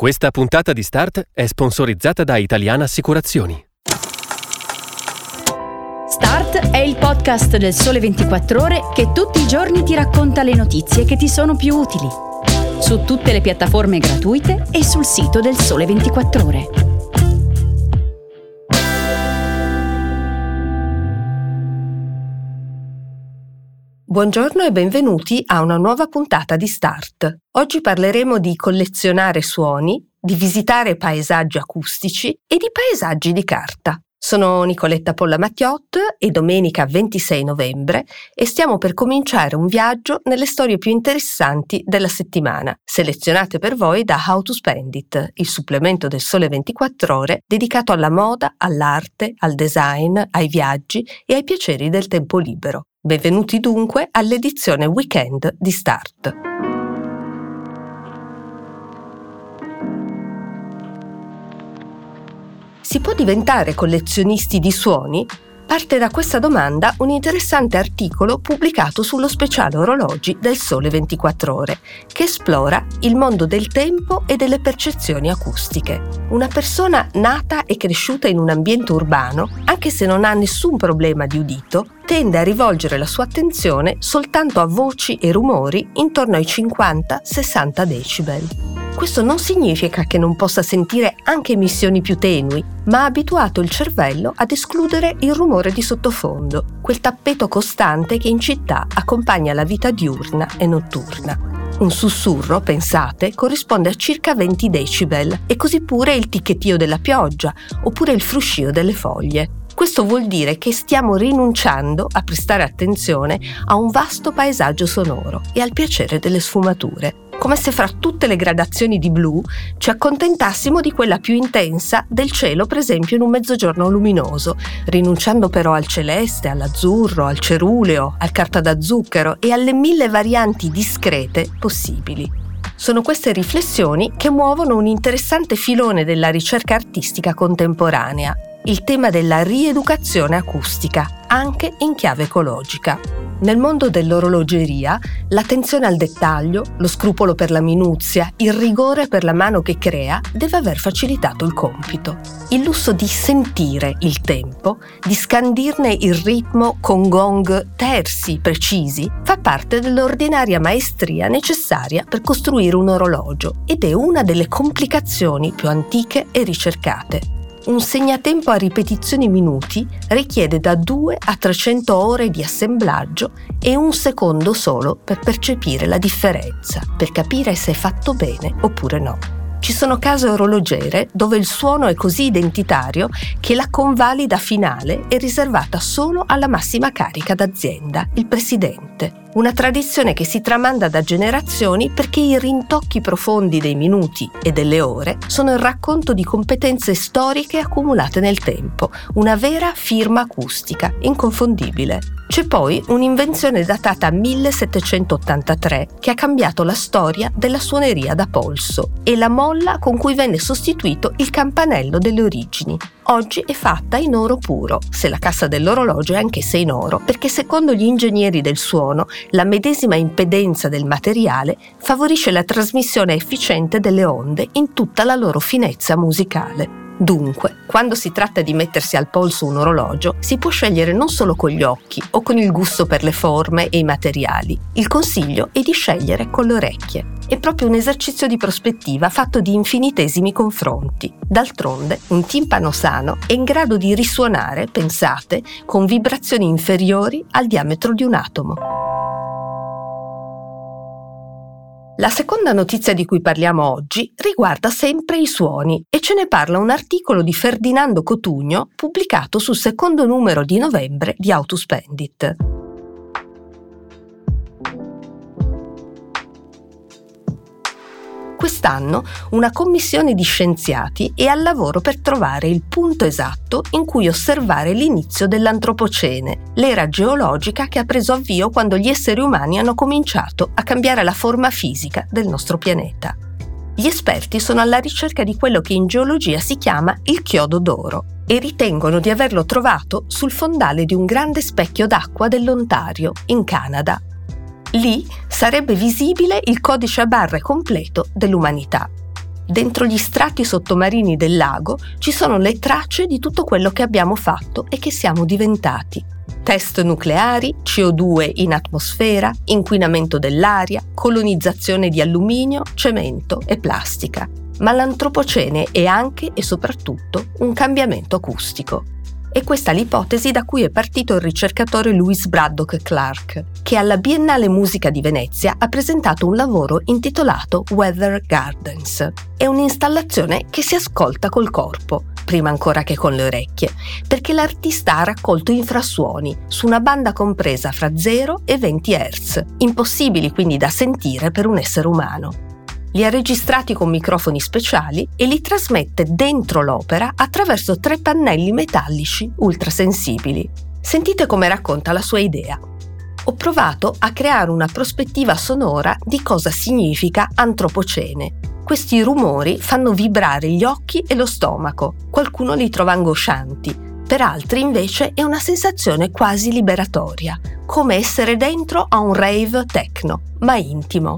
Questa puntata di Start è sponsorizzata da Italiana Assicurazioni. Start è il podcast del Sole 24 Ore che tutti i giorni ti racconta le notizie che ti sono più utili. Su tutte le piattaforme gratuite e sul sito del Sole 24 Ore. Buongiorno e benvenuti a una nuova puntata di Start. Oggi parleremo di collezionare suoni, di visitare paesaggi acustici e di paesaggi di carta. Sono Nicoletta Polla Mattiot e domenica 26 novembre e stiamo per cominciare un viaggio nelle storie più interessanti della settimana, selezionate per voi da How to Spend It, il supplemento del Sole 24 ore dedicato alla moda, all'arte, al design, ai viaggi e ai piaceri del tempo libero. Benvenuti dunque all'edizione weekend di Start. Si può diventare collezionisti di suoni? Parte da questa domanda un interessante articolo pubblicato sullo speciale orologi del Sole 24 ore, che esplora il mondo del tempo e delle percezioni acustiche. Una persona nata e cresciuta in un ambiente urbano, anche se non ha nessun problema di udito, tende a rivolgere la sua attenzione soltanto a voci e rumori intorno ai 50-60 decibel. Questo non significa che non possa sentire anche emissioni più tenui, ma ha abituato il cervello ad escludere il rumore di sottofondo, quel tappeto costante che in città accompagna la vita diurna e notturna. Un sussurro, pensate, corrisponde a circa 20 decibel e così pure il ticchettio della pioggia oppure il fruscio delle foglie. Questo vuol dire che stiamo rinunciando a prestare attenzione a un vasto paesaggio sonoro e al piacere delle sfumature, come se fra tutte le gradazioni di blu ci accontentassimo di quella più intensa del cielo, per esempio in un mezzogiorno luminoso, rinunciando però al celeste, all'azzurro, al ceruleo, al carta da zucchero e alle mille varianti discrete possibili. Sono queste riflessioni che muovono un interessante filone della ricerca artistica contemporanea, il tema della rieducazione acustica, anche in chiave ecologica. Nel mondo dell'orologeria, l'attenzione al dettaglio, lo scrupolo per la minuzia, il rigore per la mano che crea deve aver facilitato il compito. Il lusso di sentire il tempo, di scandirne il ritmo con gong tersi, precisi, fa parte dell'ordinaria maestria necessaria per costruire un orologio ed è una delle complicazioni più antiche e ricercate un segnatempo a ripetizioni minuti richiede da 2 a 300 ore di assemblaggio e un secondo solo per percepire la differenza, per capire se è fatto bene oppure no. Ci sono case orologere dove il suono è così identitario che la convalida finale è riservata solo alla massima carica d'azienda, il presidente. Una tradizione che si tramanda da generazioni perché i rintocchi profondi dei minuti e delle ore sono il racconto di competenze storiche accumulate nel tempo, una vera firma acustica, inconfondibile. C'è poi un'invenzione datata 1783 che ha cambiato la storia della suoneria da polso e la molla con cui venne sostituito il campanello delle origini. Oggi è fatta in oro puro, se la cassa dell'orologio è anch'essa in oro, perché secondo gli ingegneri del suono la medesima impedenza del materiale favorisce la trasmissione efficiente delle onde in tutta la loro finezza musicale. Dunque, quando si tratta di mettersi al polso un orologio, si può scegliere non solo con gli occhi o con il gusto per le forme e i materiali. Il consiglio è di scegliere con le orecchie. È proprio un esercizio di prospettiva fatto di infinitesimi confronti. D'altronde, un timpano sano è in grado di risuonare, pensate, con vibrazioni inferiori al diametro di un atomo. La seconda notizia di cui parliamo oggi riguarda sempre i suoni e ce ne parla un articolo di Ferdinando Cotugno pubblicato sul secondo numero di novembre di Autospendit. Quest'anno una commissione di scienziati è al lavoro per trovare il punto esatto in cui osservare l'inizio dell'antropocene, l'era geologica che ha preso avvio quando gli esseri umani hanno cominciato a cambiare la forma fisica del nostro pianeta. Gli esperti sono alla ricerca di quello che in geologia si chiama il chiodo d'oro e ritengono di averlo trovato sul fondale di un grande specchio d'acqua dell'Ontario, in Canada, Lì sarebbe visibile il codice a barre completo dell'umanità. Dentro gli strati sottomarini del lago ci sono le tracce di tutto quello che abbiamo fatto e che siamo diventati. Test nucleari, CO2 in atmosfera, inquinamento dell'aria, colonizzazione di alluminio, cemento e plastica. Ma l'antropocene è anche e soprattutto un cambiamento acustico. E questa è l'ipotesi da cui è partito il ricercatore Louis Braddock Clark, che alla Biennale Musica di Venezia ha presentato un lavoro intitolato Weather Gardens. È un'installazione che si ascolta col corpo, prima ancora che con le orecchie, perché l'artista ha raccolto infrasuoni su una banda compresa fra 0 e 20 Hz, impossibili quindi da sentire per un essere umano li ha registrati con microfoni speciali e li trasmette dentro l'opera attraverso tre pannelli metallici ultrasensibili. Sentite come racconta la sua idea. Ho provato a creare una prospettiva sonora di cosa significa antropocene. Questi rumori fanno vibrare gli occhi e lo stomaco, qualcuno li trova angoscianti, per altri invece è una sensazione quasi liberatoria, come essere dentro a un rave techno, ma intimo.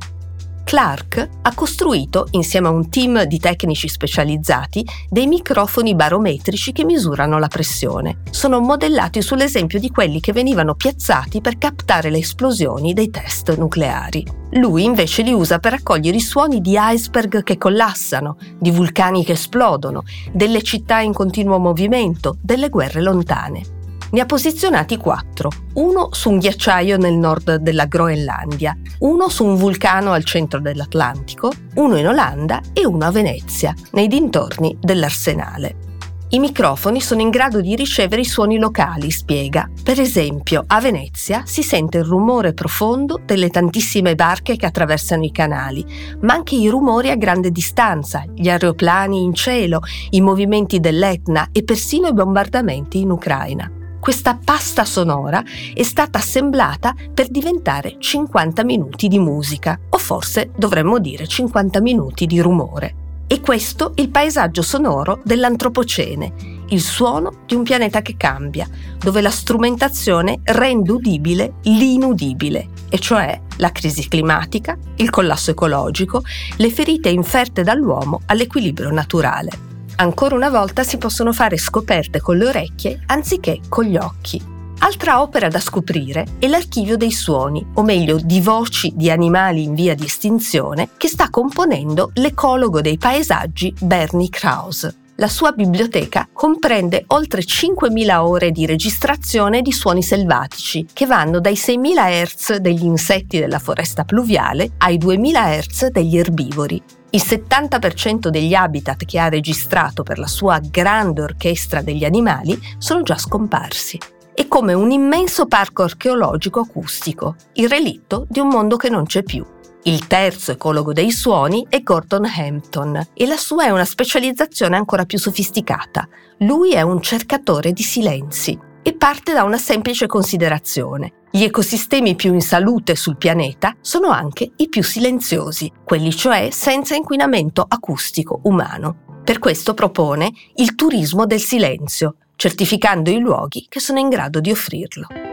Clark ha costruito, insieme a un team di tecnici specializzati, dei microfoni barometrici che misurano la pressione. Sono modellati sull'esempio di quelli che venivano piazzati per captare le esplosioni dei test nucleari. Lui invece li usa per raccogliere i suoni di iceberg che collassano, di vulcani che esplodono, delle città in continuo movimento, delle guerre lontane ne ha posizionati quattro, uno su un ghiacciaio nel nord della Groenlandia, uno su un vulcano al centro dell'Atlantico, uno in Olanda e uno a Venezia, nei dintorni dell'Arsenale. I microfoni sono in grado di ricevere i suoni locali, spiega. Per esempio, a Venezia si sente il rumore profondo delle tantissime barche che attraversano i canali, ma anche i rumori a grande distanza, gli aeroplani in cielo, i movimenti dell'Etna e persino i bombardamenti in Ucraina questa pasta sonora è stata assemblata per diventare 50 minuti di musica, o forse dovremmo dire 50 minuti di rumore. E questo il paesaggio sonoro dell'antropocene, il suono di un pianeta che cambia, dove la strumentazione rende udibile l'inudibile, e cioè la crisi climatica, il collasso ecologico, le ferite inferte dall'uomo all'equilibrio naturale ancora una volta si possono fare scoperte con le orecchie anziché con gli occhi. Altra opera da scoprire è l'archivio dei suoni, o meglio di voci di animali in via di estinzione, che sta componendo l'ecologo dei paesaggi Bernie Krause. La sua biblioteca comprende oltre 5.000 ore di registrazione di suoni selvatici, che vanno dai 6.000 Hz degli insetti della foresta pluviale ai 2.000 Hz degli erbivori. Il 70% degli habitat che ha registrato per la sua grande orchestra degli animali sono già scomparsi. È come un immenso parco archeologico acustico, il relitto di un mondo che non c'è più. Il terzo ecologo dei suoni è Gordon Hampton e la sua è una specializzazione ancora più sofisticata. Lui è un cercatore di silenzi e parte da una semplice considerazione. Gli ecosistemi più in salute sul pianeta sono anche i più silenziosi, quelli cioè senza inquinamento acustico umano. Per questo propone il turismo del silenzio, certificando i luoghi che sono in grado di offrirlo.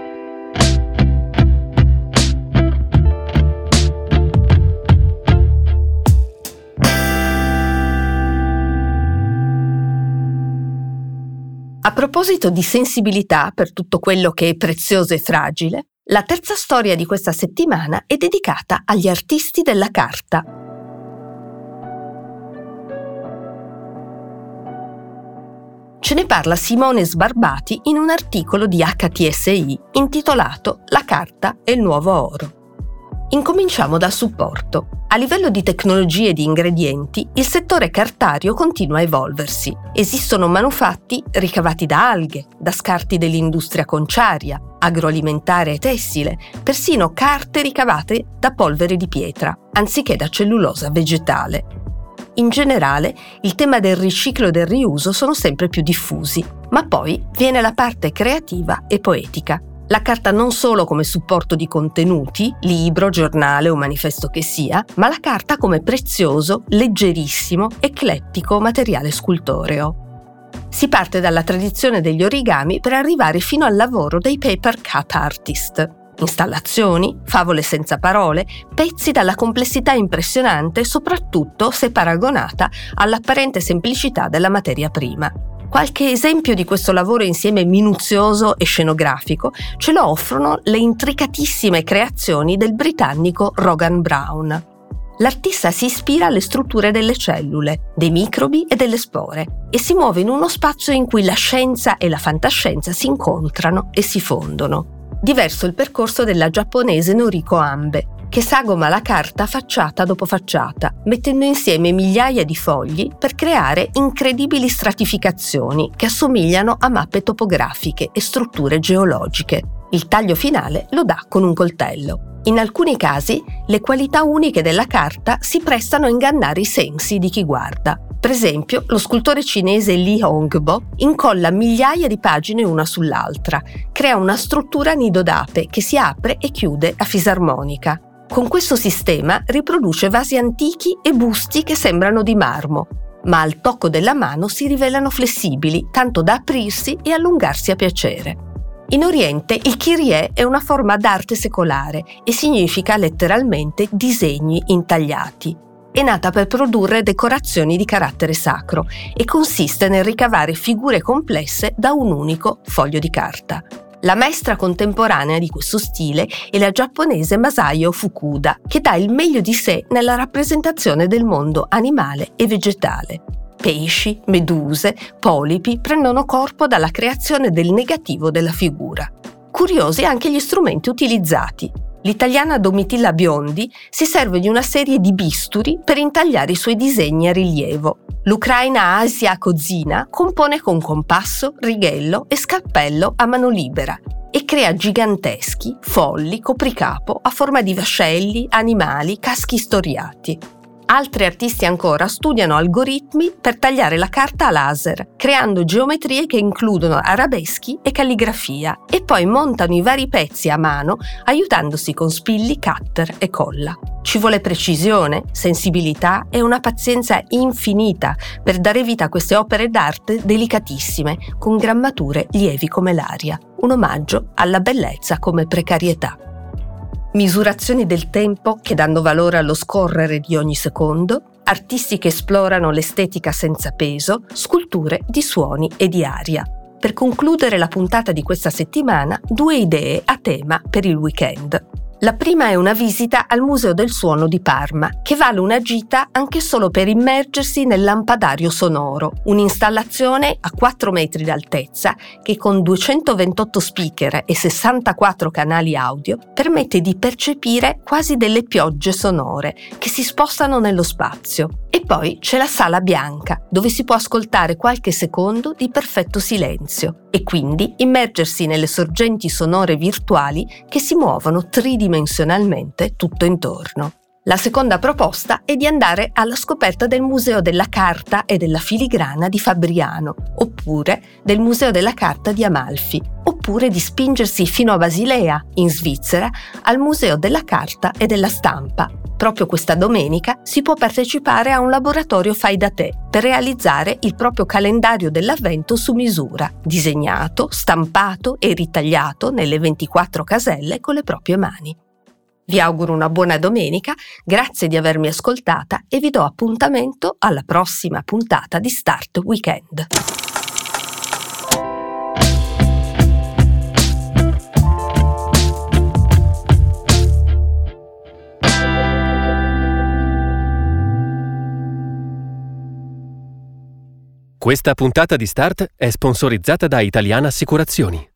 A proposito di sensibilità per tutto quello che è prezioso e fragile, la terza storia di questa settimana è dedicata agli artisti della carta. Ce ne parla Simone Sbarbati in un articolo di HTSI intitolato La carta è il nuovo oro. Incominciamo dal supporto. A livello di tecnologie e di ingredienti, il settore cartario continua a evolversi. Esistono manufatti ricavati da alghe, da scarti dell'industria conciaria, agroalimentare e tessile, persino carte ricavate da polvere di pietra, anziché da cellulosa vegetale. In generale, il tema del riciclo e del riuso sono sempre più diffusi, ma poi viene la parte creativa e poetica. La carta non solo come supporto di contenuti, libro, giornale o manifesto che sia, ma la carta come prezioso, leggerissimo, eclettico materiale scultoreo. Si parte dalla tradizione degli origami per arrivare fino al lavoro dei paper cut artist. installazioni, favole senza parole, pezzi dalla complessità impressionante soprattutto se paragonata all'apparente semplicità della materia prima. Qualche esempio di questo lavoro insieme minuzioso e scenografico ce lo offrono le intricatissime creazioni del britannico Rogan Brown. L'artista si ispira alle strutture delle cellule, dei microbi e delle spore e si muove in uno spazio in cui la scienza e la fantascienza si incontrano e si fondono diverso il percorso della giapponese Noriko Ambe, che sagoma la carta facciata dopo facciata, mettendo insieme migliaia di fogli per creare incredibili stratificazioni che assomigliano a mappe topografiche e strutture geologiche. Il taglio finale lo dà con un coltello. In alcuni casi, le qualità uniche della carta si prestano a ingannare i sensi di chi guarda. Per esempio, lo scultore cinese Li Hongbo incolla migliaia di pagine una sull'altra, crea una struttura nido d'ape che si apre e chiude a fisarmonica. Con questo sistema riproduce vasi antichi e busti che sembrano di marmo, ma al tocco della mano si rivelano flessibili, tanto da aprirsi e allungarsi a piacere. In Oriente il Kyrie è una forma d'arte secolare e significa letteralmente disegni intagliati è nata per produrre decorazioni di carattere sacro e consiste nel ricavare figure complesse da un unico foglio di carta. La maestra contemporanea di questo stile è la giapponese Masayo Fukuda, che dà il meglio di sé nella rappresentazione del mondo animale e vegetale. Pesci, meduse, polipi prendono corpo dalla creazione del negativo della figura. Curiosi anche gli strumenti utilizzati, L'italiana Domitilla Biondi si serve di una serie di bisturi per intagliare i suoi disegni a rilievo. L'ucraina Asia Kozina compone con compasso, righello e scalpello a mano libera e crea giganteschi, folli copricapo a forma di vascelli, animali, caschi storiati. Altri artisti ancora studiano algoritmi per tagliare la carta a laser, creando geometrie che includono arabeschi e calligrafia, e poi montano i vari pezzi a mano aiutandosi con spilli, cutter e colla. Ci vuole precisione, sensibilità e una pazienza infinita per dare vita a queste opere d'arte delicatissime, con grammature lievi come l'aria, un omaggio alla bellezza come precarietà misurazioni del tempo che danno valore allo scorrere di ogni secondo, artisti che esplorano l'estetica senza peso, sculture di suoni e di aria. Per concludere la puntata di questa settimana, due idee a tema per il weekend. La prima è una visita al Museo del Suono di Parma, che vale una gita anche solo per immergersi nel lampadario sonoro, un'installazione a 4 metri d'altezza che con 228 speaker e 64 canali audio permette di percepire quasi delle piogge sonore che si spostano nello spazio. E poi c'è la sala bianca, dove si può ascoltare qualche secondo di perfetto silenzio e quindi immergersi nelle sorgenti sonore virtuali che si muovono tridimensionalmente tutto intorno. La seconda proposta è di andare alla scoperta del Museo della Carta e della Filigrana di Fabriano, oppure del Museo della Carta di Amalfi, oppure di spingersi fino a Basilea, in Svizzera, al Museo della Carta e della Stampa, Proprio questa domenica si può partecipare a un laboratorio fai da te per realizzare il proprio calendario dell'avvento su misura, disegnato, stampato e ritagliato nelle 24 caselle con le proprie mani. Vi auguro una buona domenica, grazie di avermi ascoltata e vi do appuntamento alla prossima puntata di Start Weekend. Questa puntata di Start è sponsorizzata da Italiana Assicurazioni.